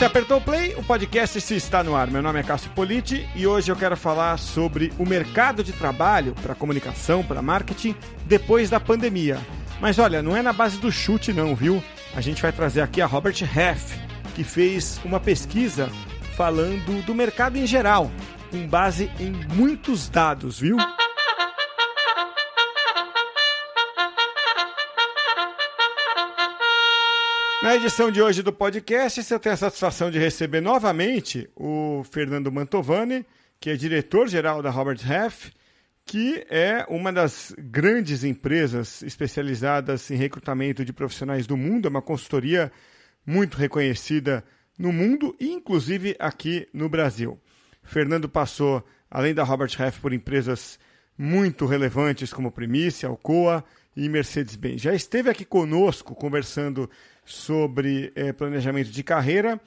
Você apertou o play, o podcast se está no ar. Meu nome é Cássio Politi e hoje eu quero falar sobre o mercado de trabalho para comunicação, para marketing, depois da pandemia. Mas olha, não é na base do chute não, viu? A gente vai trazer aqui a Robert Half, que fez uma pesquisa falando do mercado em geral, com base em muitos dados, viu? Na edição de hoje do podcast, você tem a satisfação de receber novamente o Fernando Mantovani, que é diretor-geral da Robert Half, que é uma das grandes empresas especializadas em recrutamento de profissionais do mundo, é uma consultoria muito reconhecida no mundo e inclusive aqui no Brasil. Fernando passou, além da Robert Half, por empresas muito relevantes como Primícia, Alcoa e Mercedes-Benz. Já esteve aqui conosco conversando sobre é, planejamento de carreira.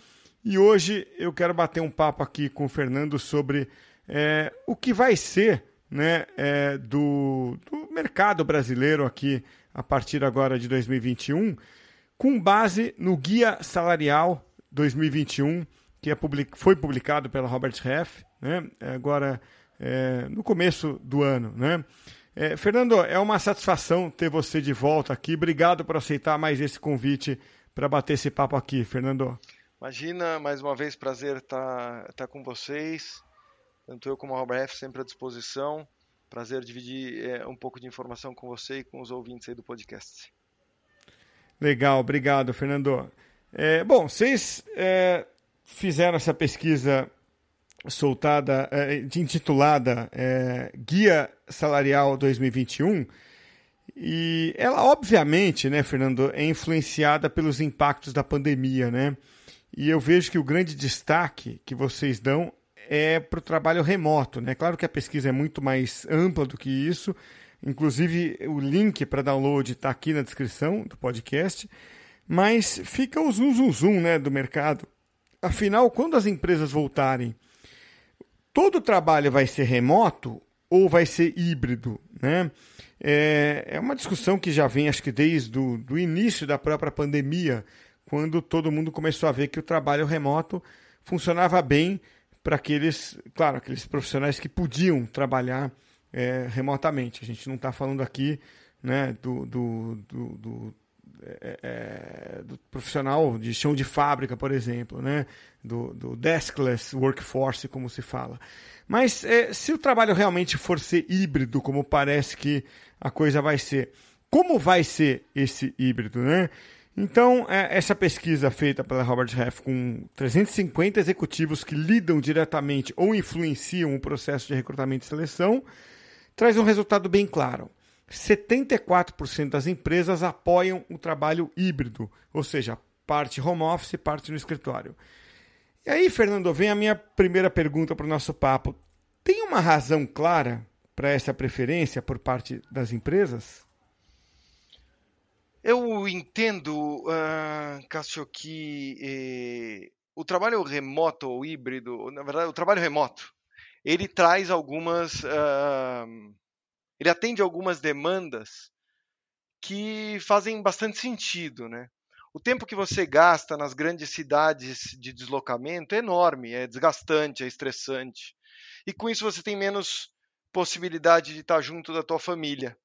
E hoje eu quero bater um papo aqui com o Fernando sobre é, o que vai ser né, é, do, do, mercado brasileiro aqui a partir agora de 2021, com base no Guia Salarial 2021, que é public, foi publicado pela Robert Half, né, agora no começo do ano. Né? É, Fernando, é uma satisfação ter você de volta aqui. Obrigado por aceitar mais esse convite para bater esse papo aqui, Fernando. Imagina, mais uma vez, prazer estar, estar com vocês. Tanto eu como a Robert F. sempre à disposição. Prazer dividir é, um pouco de informação com você e com os ouvintes aí do podcast. Legal, obrigado, Fernando. É, bom, vocês é, fizeram essa pesquisa soltada, é, intitulada é, Guia Salarial 2021. E ela, obviamente, né, Fernando, é influenciada pelos impactos da pandemia, né? E eu vejo que o grande destaque que vocês dão é para o trabalho remoto, né? Claro que a pesquisa é muito mais ampla do que isso. Inclusive, o link para download está aqui na descrição do podcast. Mas fica o zoom, zoom, zoom né, do mercado. Afinal, quando as empresas voltarem todo o trabalho vai ser remoto ou vai ser híbrido, né? É, é uma discussão que já vem, acho que desde o do início da própria pandemia, quando todo mundo começou a ver que o trabalho remoto funcionava bem para aqueles, claro, aqueles profissionais que podiam trabalhar é, remotamente. A gente não está falando aqui né, do, do, do, do é, é, do profissional de chão de fábrica, por exemplo, né? do, do deskless workforce, como se fala. Mas é, se o trabalho realmente for ser híbrido, como parece que a coisa vai ser, como vai ser esse híbrido? Né? Então, é, essa pesquisa feita pela Robert Half com 350 executivos que lidam diretamente ou influenciam o processo de recrutamento e seleção, traz um resultado bem claro. 74% das empresas apoiam o trabalho híbrido, ou seja, parte home office, parte no escritório. E aí, Fernando, vem a minha primeira pergunta para o nosso papo. Tem uma razão clara para essa preferência por parte das empresas? Eu entendo, uh, Cássio, que eh, o trabalho remoto ou híbrido, na verdade, o trabalho remoto, ele traz algumas. Uh, ele atende algumas demandas que fazem bastante sentido, né? O tempo que você gasta nas grandes cidades de deslocamento é enorme, é desgastante, é estressante. E com isso você tem menos possibilidade de estar junto da tua família.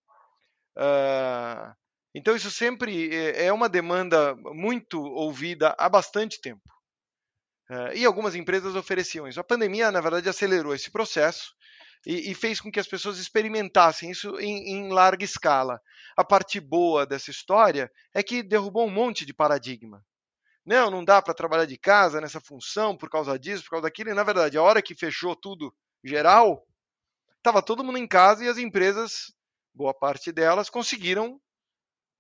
Uh, então isso sempre é, é uma demanda muito ouvida há bastante tempo. Uh, e algumas empresas ofereciam isso. A pandemia, na verdade, acelerou esse processo e, e fez com que as pessoas experimentassem isso em, em larga escala. A parte boa dessa história é que derrubou um monte de paradigma. Não, não dá para trabalhar de casa nessa função por causa disso, por causa daquilo. E, na verdade, a hora que fechou tudo geral, estava todo mundo em casa e as empresas, boa parte delas, conseguiram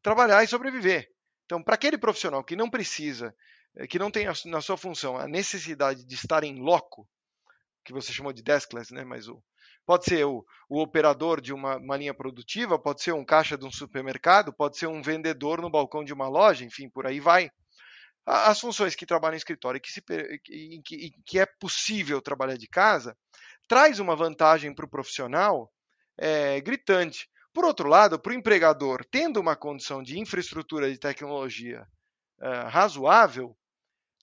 trabalhar e sobreviver. Então, para aquele profissional que não precisa, eh, que não tem na sua função a necessidade de estar em loco, que você chamou de deskless, né? mas o, Pode ser o, o operador de uma, uma, linha produtiva, pode ser um caixa de um supermercado, pode ser um vendedor no balcão de uma loja, enfim, por aí vai. As funções que trabalham em escritório e que, se, em que, em que é possível trabalhar de casa, traz uma vantagem para o profissional é, gritante. Por outro lado, para o empregador, tendo uma condição de infraestrutura de tecnologia uh, razoável,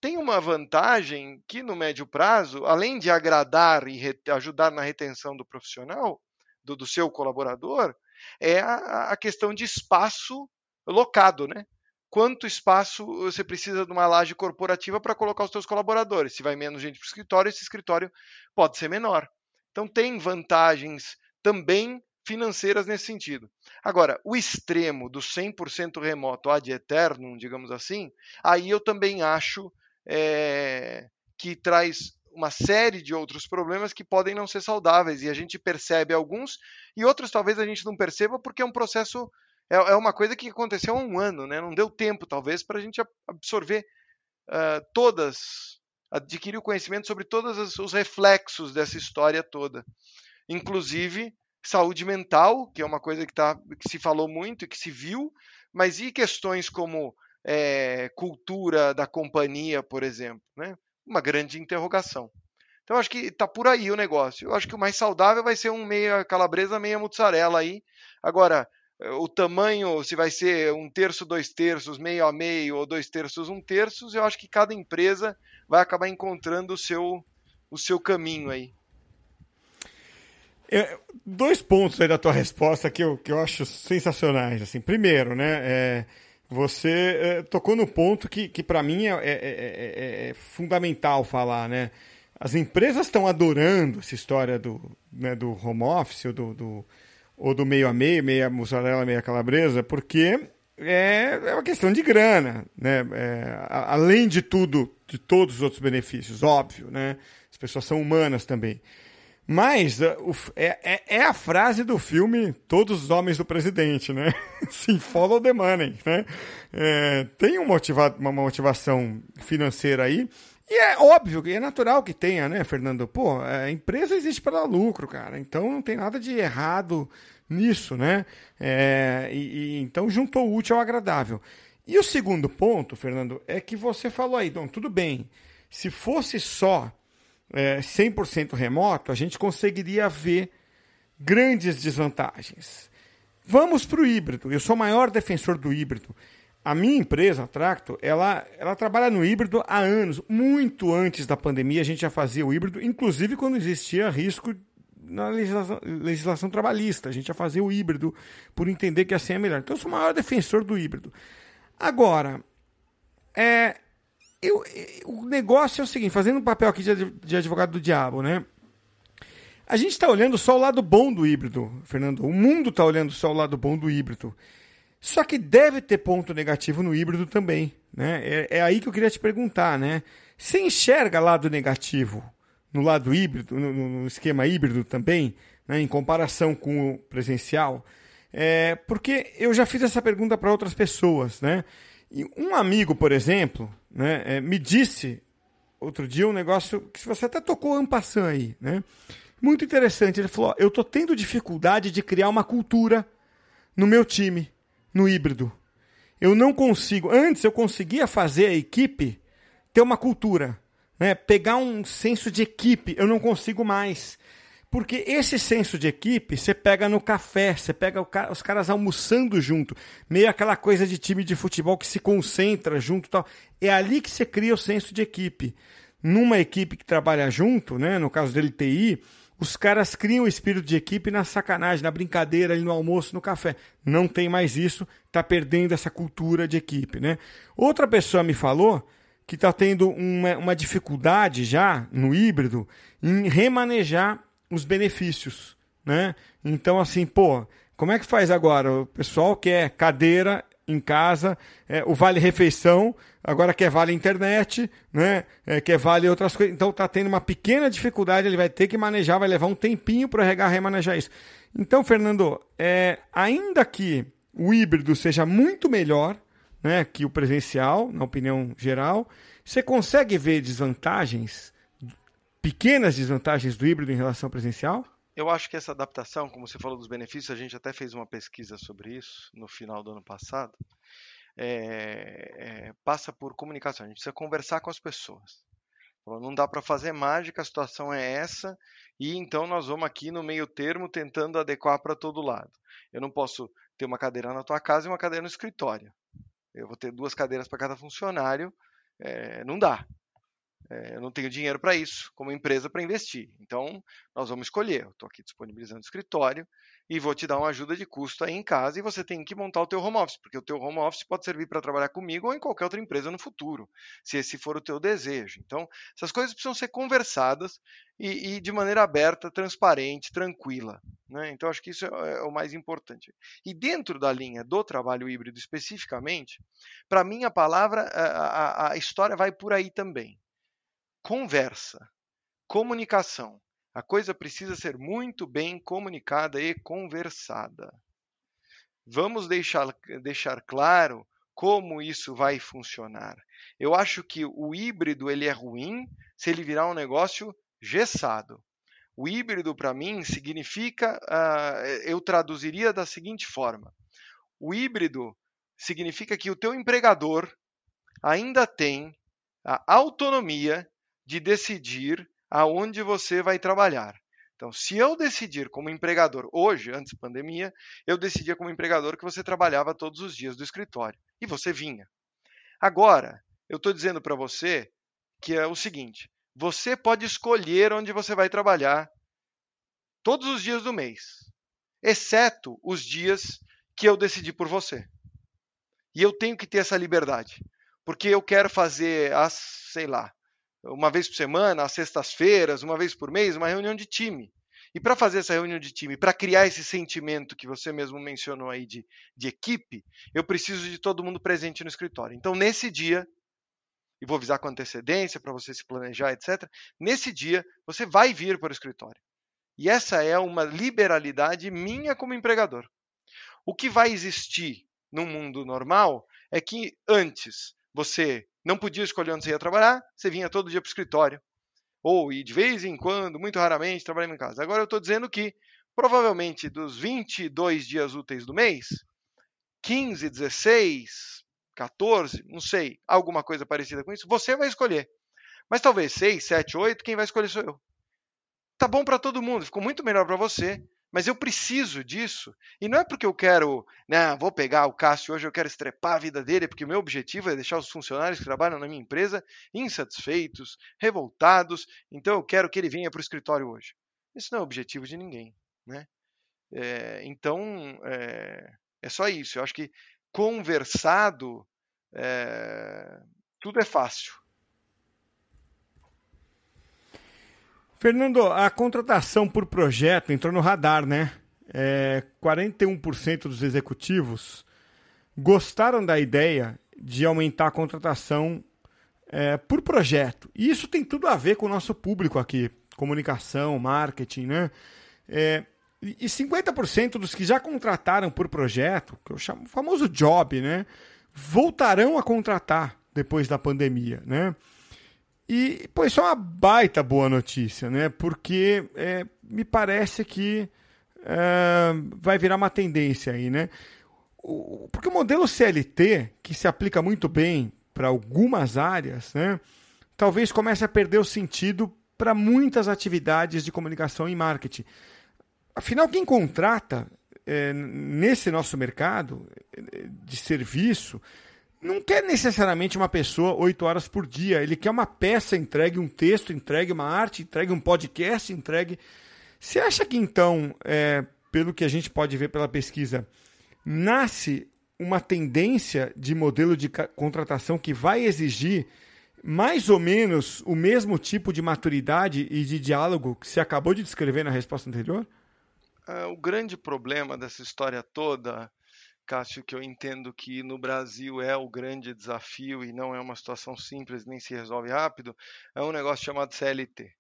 tem uma vantagem que no médio prazo, além de agradar e ajudar na retenção do profissional, do, do seu colaborador, é a, a, questão de espaço locado, né? Quanto espaço você precisa de uma laje corporativa para colocar os seus colaboradores? Se vai menos gente para o escritório, esse escritório pode ser menor. Então tem vantagens também financeiras nesse sentido. Agora, o extremo do 100% remoto ad eternum, digamos assim, aí eu também acho é, que traz uma série de outros problemas que podem não ser saudáveis e a gente percebe alguns e outros talvez a gente não perceba porque é um processo é, é uma coisa que aconteceu há um ano, né? Não deu tempo talvez para a gente absorver uh, todas, adquirir o conhecimento sobre todos os reflexos dessa história toda, inclusive saúde mental, que é uma coisa que, tá, que se falou muito que se viu, mas e questões como é, cultura da companhia, por exemplo, né? Uma grande interrogação. Então acho que está por aí o negócio. Eu acho que o mais saudável vai ser um meia calabresa, meia mussarela aí. Agora, eh, o tamanho, se vai ser um terço, dois terços, meio a meio, ou dois terços, um terço, eu acho que cada empresa vai acabar encontrando o seu, o seu caminho aí. É, dois pontos aí da tua resposta que eu, que eu acho sensacionais. Assim. Primeiro, né? É você é, tocou no ponto que, que para mim é, é, é, é, fundamental falar, né? As empresas estão adorando essa história do, né, do home office ou do, do, ou do meio a meio, meia mussarela, meia calabresa, porque é, é uma questão de grana, né? além de tudo, de todos os outros benefícios, óbvio, né? As pessoas são humanas também. Mas uh, é, é, é, a frase do filme Todos os Homens do Presidente, né? Sim, follow the money, né? É, tem um motiva uma motivação financeira aí. E é óbvio, e é natural que tenha, né, Fernando? Pô, a empresa existe para dar lucro, cara. Então não tem nada de errado nisso, né? É, e, e, então juntou o útil ao agradável. E o segundo ponto, Fernando, é que você falou aí, então, tudo bem. Se fosse só é, 100% remoto, a gente conseguiria ver grandes desvantagens. Vamos para o híbrido. Eu sou o maior defensor do híbrido. A minha empresa, a Tracto, ela, ela trabalha no híbrido há anos. Muito antes da pandemia, a gente já fazia o híbrido, inclusive quando existia risco na legislação, legislação trabalhista. A gente já fazia o híbrido por entender que assim é melhor. Então, eu sou o maior defensor do híbrido. Agora, é, eu, o negócio é o seguinte, fazendo um papel aqui de, de advogado do diabo, né? A gente está olhando só o lado bom do híbrido, Fernando. O mundo está olhando só o lado bom do híbrido. Só que deve ter ponto negativo no híbrido também. Né? É, é aí que eu queria te perguntar, né? Você enxerga lado negativo no lado híbrido, no, no esquema híbrido também, né? em comparação com o presencial? É, porque eu já fiz essa pergunta para outras pessoas, né? E um amigo, por exemplo, né, é, me disse outro dia um negócio que você até tocou ampassando aí, né? Muito interessante. Ele falou: eu estou tendo dificuldade de criar uma cultura no meu time, no híbrido. Eu não consigo. Antes eu conseguia fazer a equipe ter uma cultura, né? pegar um senso de equipe. Eu não consigo mais. Porque esse senso de equipe, você pega no café, você pega os caras almoçando junto, meio aquela coisa de time de futebol que se concentra junto tal. É ali que você cria o senso de equipe. Numa equipe que trabalha junto, né, no caso dele TI, os caras criam o espírito de equipe na sacanagem, na brincadeira, ali no almoço, no café. Não tem mais isso, está perdendo essa cultura de equipe. Né? Outra pessoa me falou que está tendo uma, uma dificuldade já no híbrido em remanejar os benefícios, né? Então, assim, pô, como é que faz agora? O pessoal quer cadeira em casa, é, o vale refeição, agora quer vale internet, né? É, quer vale outras coisas. Então tá tendo uma pequena dificuldade, ele vai ter que manejar, vai levar um tempinho para regar, remanejar isso. Então, Fernando, é, ainda que o híbrido seja muito melhor, né, que o presencial, na opinião geral, você consegue ver desvantagens pequenas desvantagens do híbrido em relação ao presencial? Eu acho que essa adaptação, como você falou dos benefícios, a gente até fez uma pesquisa sobre isso no final do ano passado. É, é, passa por comunicação. A gente precisa conversar com as pessoas. Não dá para fazer mágica, a situação é essa, e então nós vamos aqui no meio termo tentando adequar para todo lado. Eu não posso ter uma cadeira na tua casa e uma cadeira no escritório. Eu vou ter duas cadeiras para cada funcionário É, não dá. É, eu não tenho dinheiro para isso, como empresa, para investir. Então, nós vamos escolher. Estou aqui disponibilizando o escritório e vou te dar uma ajuda de custo aí em casa e você tem que montar o teu home office, porque o teu home office pode servir para trabalhar comigo ou em qualquer outra empresa no futuro, se esse for o teu desejo. Então, essas coisas precisam ser conversadas e, e de maneira aberta, transparente, tranquila. Né? Então, acho que isso é, é o mais importante. E dentro da linha do trabalho híbrido especificamente, para mim a palavra, a, a, a história vai por aí também conversa, comunicação. A coisa precisa ser muito bem comunicada e conversada. Vamos deixar, deixar claro como isso vai funcionar. Eu acho que o híbrido ele é ruim se ele virar um negócio gessado. O híbrido, para mim, significa, uh, eu traduziria da seguinte forma: o híbrido significa que o teu empregador ainda tem a autonomia de decidir aonde você vai trabalhar. Então, se eu decidir como empregador, hoje, antes da pandemia, eu decidia como empregador que você trabalhava todos os dias do escritório e você vinha. Agora, eu estou dizendo para você que é o seguinte: você pode escolher onde você vai trabalhar todos os dias do mês, exceto os dias que eu decidi por você. E eu tenho que ter essa liberdade, porque eu quero fazer as, sei lá, uma vez por semana, às sextas-feiras, uma vez por mês, uma reunião de time. E para fazer essa reunião de time, para criar esse sentimento que você mesmo mencionou aí de, de equipe, eu preciso de todo mundo presente no escritório. Então, nesse dia, e vou avisar com antecedência para você se planejar, etc. Nesse dia, você vai vir para o escritório. E essa é uma liberalidade minha como empregador. O que vai existir no mundo normal é que antes você não podia escolher onde você ia trabalhar, você vinha todo dia para o escritório. Ou, e de vez em quando, muito raramente, trabalhando em casa. Agora eu estou dizendo que, provavelmente, dos 22 dias úteis do mês, 15, 16, 14, não sei, alguma coisa parecida com isso, você vai escolher. Mas talvez 6, 7, 8, quem vai escolher sou eu. Tá bom para todo mundo, ficou muito melhor para você. Mas eu preciso disso. E não é porque eu quero, né, vou pegar o Cássio hoje, eu quero estrepar a vida dele, porque o meu objetivo é deixar os funcionários que trabalham na minha empresa insatisfeitos, revoltados. Então eu quero que ele venha para o escritório hoje. Isso não é objetivo de ninguém. Né? É, então é, é, só isso. Eu acho que conversado, é, tudo é fácil. Fernando, a contratação por projeto entrou no radar, né? É, 41% dos executivos gostaram da ideia de aumentar a contratação é, por projeto. E isso tem tudo a ver com o nosso público aqui, comunicação, marketing, né? É, e 50% dos que já contrataram por projeto, que eu chamo o famoso job, né? Voltarão a contratar depois da pandemia, né? E, pô, isso é uma baita boa notícia, né? Porque é, me parece que é, vai virar uma tendência aí, né? O, porque o modelo CLT, que se aplica muito bem para algumas áreas, né? Talvez comece a perder o sentido para muitas atividades de comunicação e marketing. Afinal, quem contrata é, nesse nosso mercado é, de serviço não quer necessariamente uma pessoa oito horas por dia. Ele quer uma peça entregue, um texto entregue, uma arte entregue, um podcast entregue. Você acha que então, é, pelo que a gente pode ver pela pesquisa, nasce uma tendência de modelo de contratação que vai exigir mais ou menos o mesmo tipo de maturidade e de diálogo que você acabou de descrever na resposta anterior? Uh, o grande problema dessa história toda Cássio, que eu entendo que no Brasil é o grande desafio e não é uma situação simples nem se resolve rápido, é um negócio chamado CLT.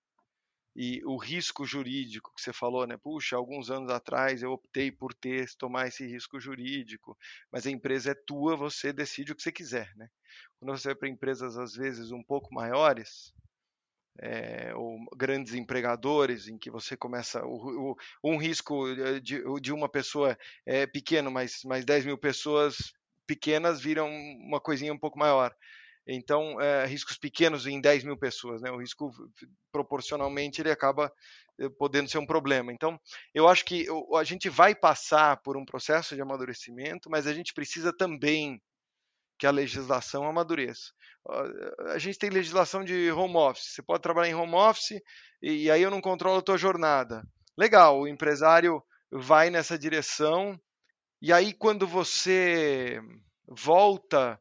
E o risco jurídico que você falou, né? Puxa, alguns anos atrás eu optei por ter, tomar esse risco jurídico, mas a empresa é tua, você decide o que você quiser, né? Quando você vai para empresas às vezes um pouco maiores, é, ou grandes empregadores, em que você começa. O, o, um risco eh, de, de, uma pessoa é pequeno, mas, mas 10 mil pessoas pequenas viram uma coisinha um pouco maior. Então, é, riscos pequenos em 10 mil pessoas, né? o risco proporcionalmente ele acaba eh, podendo ser um problema. Então, eu acho que a gente vai passar por um processo de amadurecimento, mas a gente precisa também que a legislação amadureça. A gente tem legislação de home office. Você pode trabalhar em home office e aí eu não controlo a tua jornada. Legal, o empresário vai nessa direção e aí quando você volta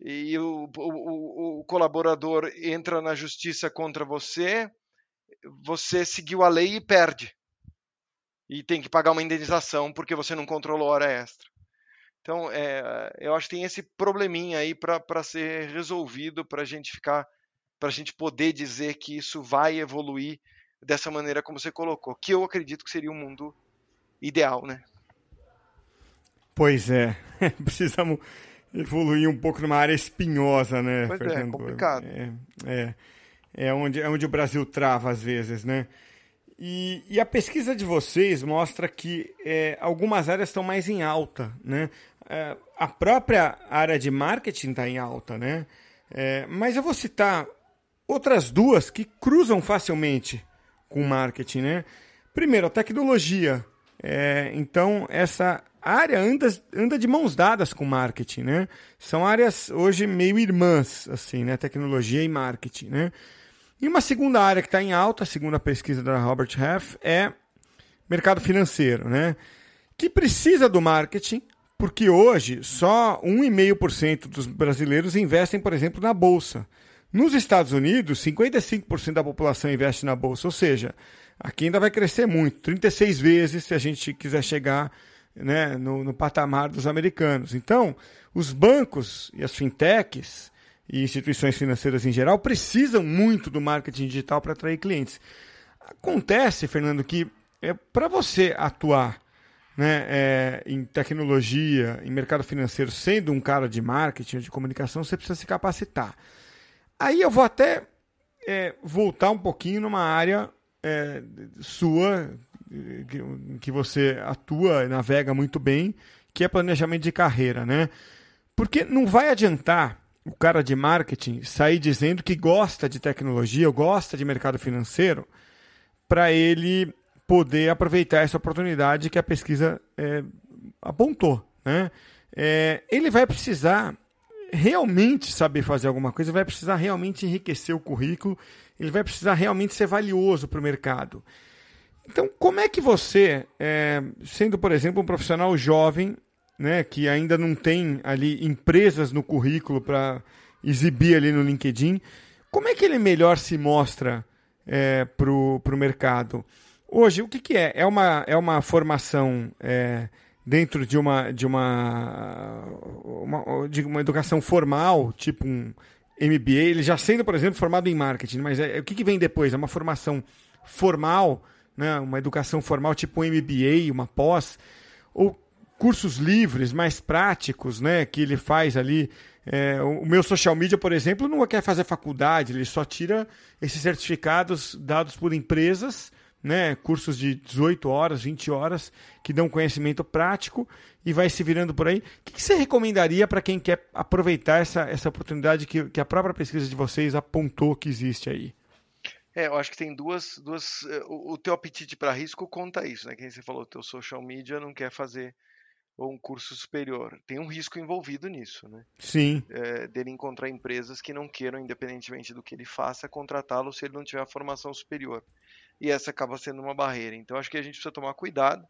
e o, o, o, colaborador entra na justiça contra você, você seguiu a lei e perde. E tem que pagar uma indenização porque você não controlou hora extra. Então, é, eu acho que tem esse probleminha aí para ser resolvido, para a gente ficar, para a gente poder dizer que isso vai evoluir dessa maneira como você colocou, que eu acredito que seria um mundo ideal, né? Pois é, precisamos evoluir um pouco numa área espinhosa, né, pois é, Fernando? É, complicado. É, é, é, onde, é onde o Brasil trava às vezes, né? E, e a pesquisa de vocês mostra que é, algumas áreas estão mais em alta, né? É, a própria área de marketing está em alta, né? É, mas eu vou citar outras duas que cruzam facilmente com marketing, né? Primeiro, a tecnologia. É, então, essa área anda, anda de mãos dadas com marketing, né? São áreas hoje meio irmãs, assim, né? Tecnologia e marketing, né? E uma segunda área que está em alta, segundo a pesquisa da Robert Half, é mercado financeiro, né? Que precisa do marketing, porque hoje só 1,5% dos brasileiros investem, por exemplo, na bolsa. Nos Estados Unidos, 55% da população investe na bolsa, ou seja, aqui ainda vai crescer muito, 36 vezes se a gente quiser chegar né, no, no patamar dos americanos. Então, os bancos e as fintechs e instituições financeiras em geral precisam muito do marketing digital para atrair clientes. Acontece, Fernando, que é, para você atuar né, é, em tecnologia, em mercado financeiro, sendo um cara de marketing de comunicação, você precisa se capacitar. Aí eu vou até é, voltar um pouquinho numa área é, sua, que, que você atua, navega muito bem, que é planejamento de carreira, né? Porque não vai adiantar o cara de marketing sair dizendo que gosta de tecnologia ou gosta de mercado financeiro para ele poder aproveitar essa oportunidade que a pesquisa é, apontou. Né? É, ele vai precisar realmente saber fazer alguma coisa, vai precisar realmente enriquecer o currículo, ele vai precisar realmente ser valioso para o mercado. Então, como é que você, é, sendo, por exemplo, um profissional jovem, né, que ainda não tem ali empresas no currículo para exibir ali no LinkedIn, como é que ele melhor se mostra é, para o mercado? Hoje, o que, que, é? É uma, é uma formação é, dentro de uma, de uma, uma, de uma educação formal, tipo um MBA, ele já sendo, por exemplo, formado em marketing, mas é, o que, que vem depois? É uma formação formal né, uma educação formal tipo um MBA, uma pós, ou cursos livres, mais práticos, né, que ele faz ali. É, o meu social media, por exemplo, não quer fazer faculdade, ele só tira esses certificados dados por empresas, né, cursos de 18 horas, 20 horas, que dão conhecimento prático e vai se virando por aí. O que, que você recomendaria para quem quer aproveitar essa, essa oportunidade que, que a própria pesquisa de vocês apontou que existe aí? É, eu acho que tem duas. duas eh, o, o teu apetite para risco conta isso, né? Quem você falou, o teu social media não quer fazer um curso superior. Tem um risco envolvido nisso, né? Sim. É, dele encontrar empresas que não queiram, independentemente do que ele faça, contratá-lo se ele não tiver a formação superior. E essa acaba sendo uma barreira. Então, acho que a gente precisa tomar cuidado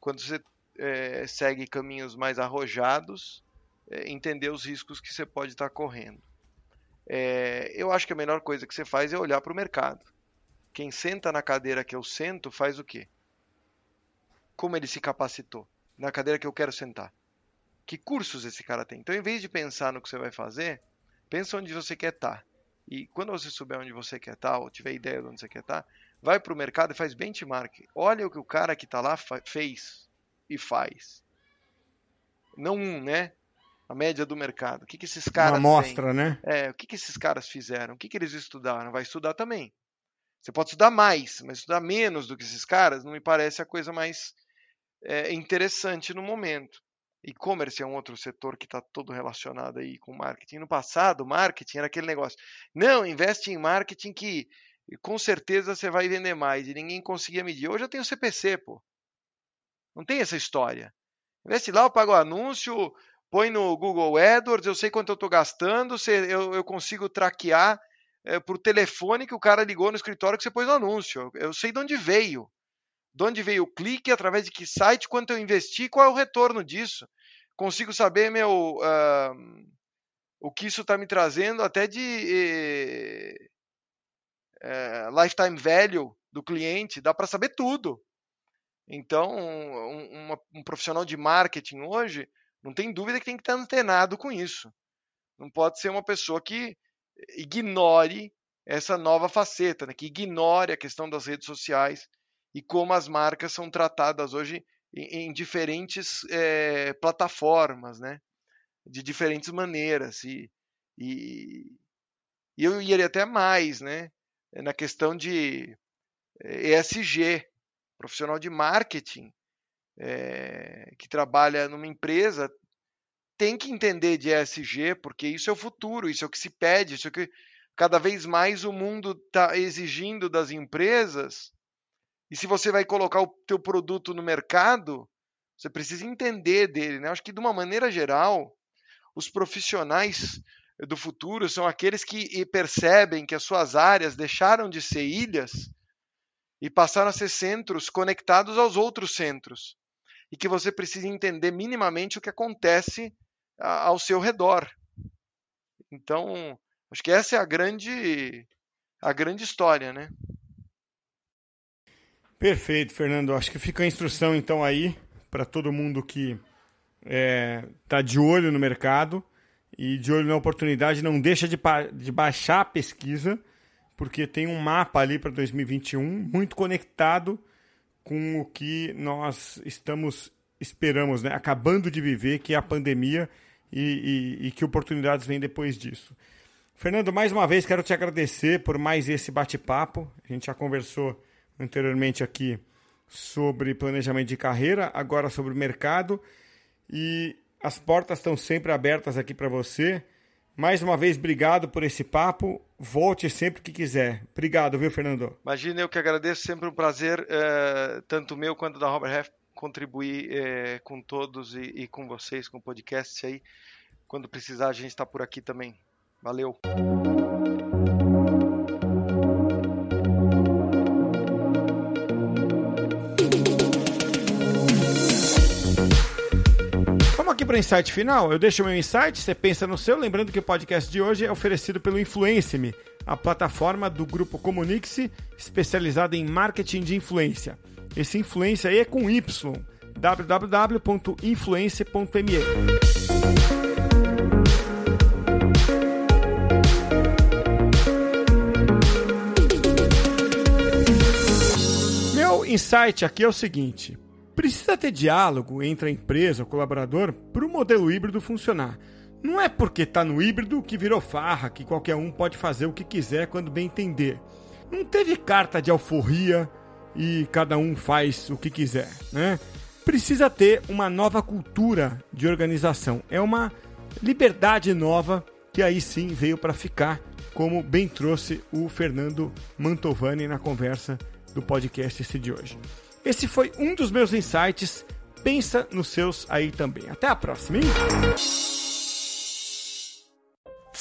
quando você é, segue caminhos mais arrojados, é, entender os riscos que você pode estar correndo. É, eu acho que a melhor coisa que você faz é olhar para o mercado. Quem senta na cadeira que eu sento faz o quê? Como ele se capacitou? Na cadeira que eu quero sentar. Que cursos esse cara tem? Então, em vez de pensar no que você vai fazer, pensa onde você quer estar. Tá. E quando você souber onde você quer estar, tá, ou tiver ideia de onde você quer estar, tá, vai para o mercado e faz benchmark. Olha o que o cara que está lá fez e faz. Não um, né? a média do mercado. O que, que esses caras. Uma amostra, têm? né? É, o que, que esses caras fizeram? O que, que eles estudaram? Vai estudar também. Você pode estudar mais, mas estudar menos do que esses caras não me parece a coisa mais é, interessante no momento. E-commerce é um outro setor que está todo relacionado aí com marketing. No passado, marketing era aquele negócio. Não, investe em marketing que com certeza você vai vender mais. E ninguém conseguia medir. Hoje eu tenho CPC, pô. Não tem essa história. Investe lá, eu pago o anúncio, põe no Google AdWords, eu sei quanto eu estou gastando, eu, eu consigo traquear é, por telefone que o cara ligou no escritório que você pôs o anúncio. Eu sei de onde veio. De onde veio o clique, através de que site, quanto eu investi, qual é o retorno disso. Consigo saber, meu, uh, o que isso está me trazendo até de eh, lifetime value do cliente, dá para saber tudo. Então, um, um, um, profissional de marketing hoje não tem dúvida que tem que estar antenado com isso. Não pode ser uma pessoa que ignore essa nova faceta, né? que ignore a questão das redes sociais e como as marcas são tratadas hoje em, em diferentes é, plataformas, né? de diferentes maneiras. E, e, e eu iria até mais né? Na questão de ESG, profissional de marketing é, que trabalha numa empresa tem que entender de ESG, porque isso é o futuro, isso é o que se pede, isso é o que cada vez mais o mundo está exigindo das empresas. E se você vai colocar o teu produto no mercado, você precisa entender dele. Né? Acho que de uma maneira geral, os profissionais do futuro são aqueles que percebem que as suas áreas deixaram de ser ilhas e passaram a ser centros conectados aos outros centros. E que você precisa entender minimamente o que acontece ao seu redor. Então, acho que essa é a grande a grande história, né? Perfeito, Fernando. Acho que fica a instrução então aí para todo mundo que está é, tá de olho no mercado e de olho na oportunidade, não deixa de, de baixar a pesquisa, porque tem um mapa ali para 2021 muito conectado com o que nós estamos esperamos, né? acabando de viver, que é a pandemia e, e, e que oportunidades vêm depois disso. Fernando, mais uma vez quero te agradecer por mais esse bate-papo. A gente já conversou anteriormente aqui sobre planejamento de carreira, agora sobre mercado. E as portas estão sempre abertas aqui para você. Mais uma vez, obrigado por esse papo. Volte sempre que quiser. Obrigado, viu, Fernando? Imagina, eu que agradeço. Sempre um prazer, é, tanto meu quanto da Robert Half, contribuir é, com todos e, e, com vocês, com o podcast aí. Quando precisar, a gente está por aqui também. Valeu! Aqui para o insight final. Eu deixo o meu insight, você pensa no seu. Lembrando que o podcast de hoje é oferecido pelo Influence-me, a plataforma do grupo Comunique-se, especializada em marketing de influência. Esse influência aí é com Y. www.influence.me. Meu insight aqui é o seguinte: precisa ter diálogo entre a empresa, o colaborador, para o modelo híbrido funcionar. Não é porque está no híbrido que virou farra, que qualquer um pode fazer o que quiser quando bem entender. Não teve carta de alforria e cada um faz o que quiser, né? Precisa ter uma nova cultura de organização. É uma liberdade nova que aí sim veio para ficar, como bem trouxe o Fernando Mantovani na conversa do podcast esse de hoje. Esse foi um dos meus insights. Pensa nos seus aí também. Até a próxima. Hein?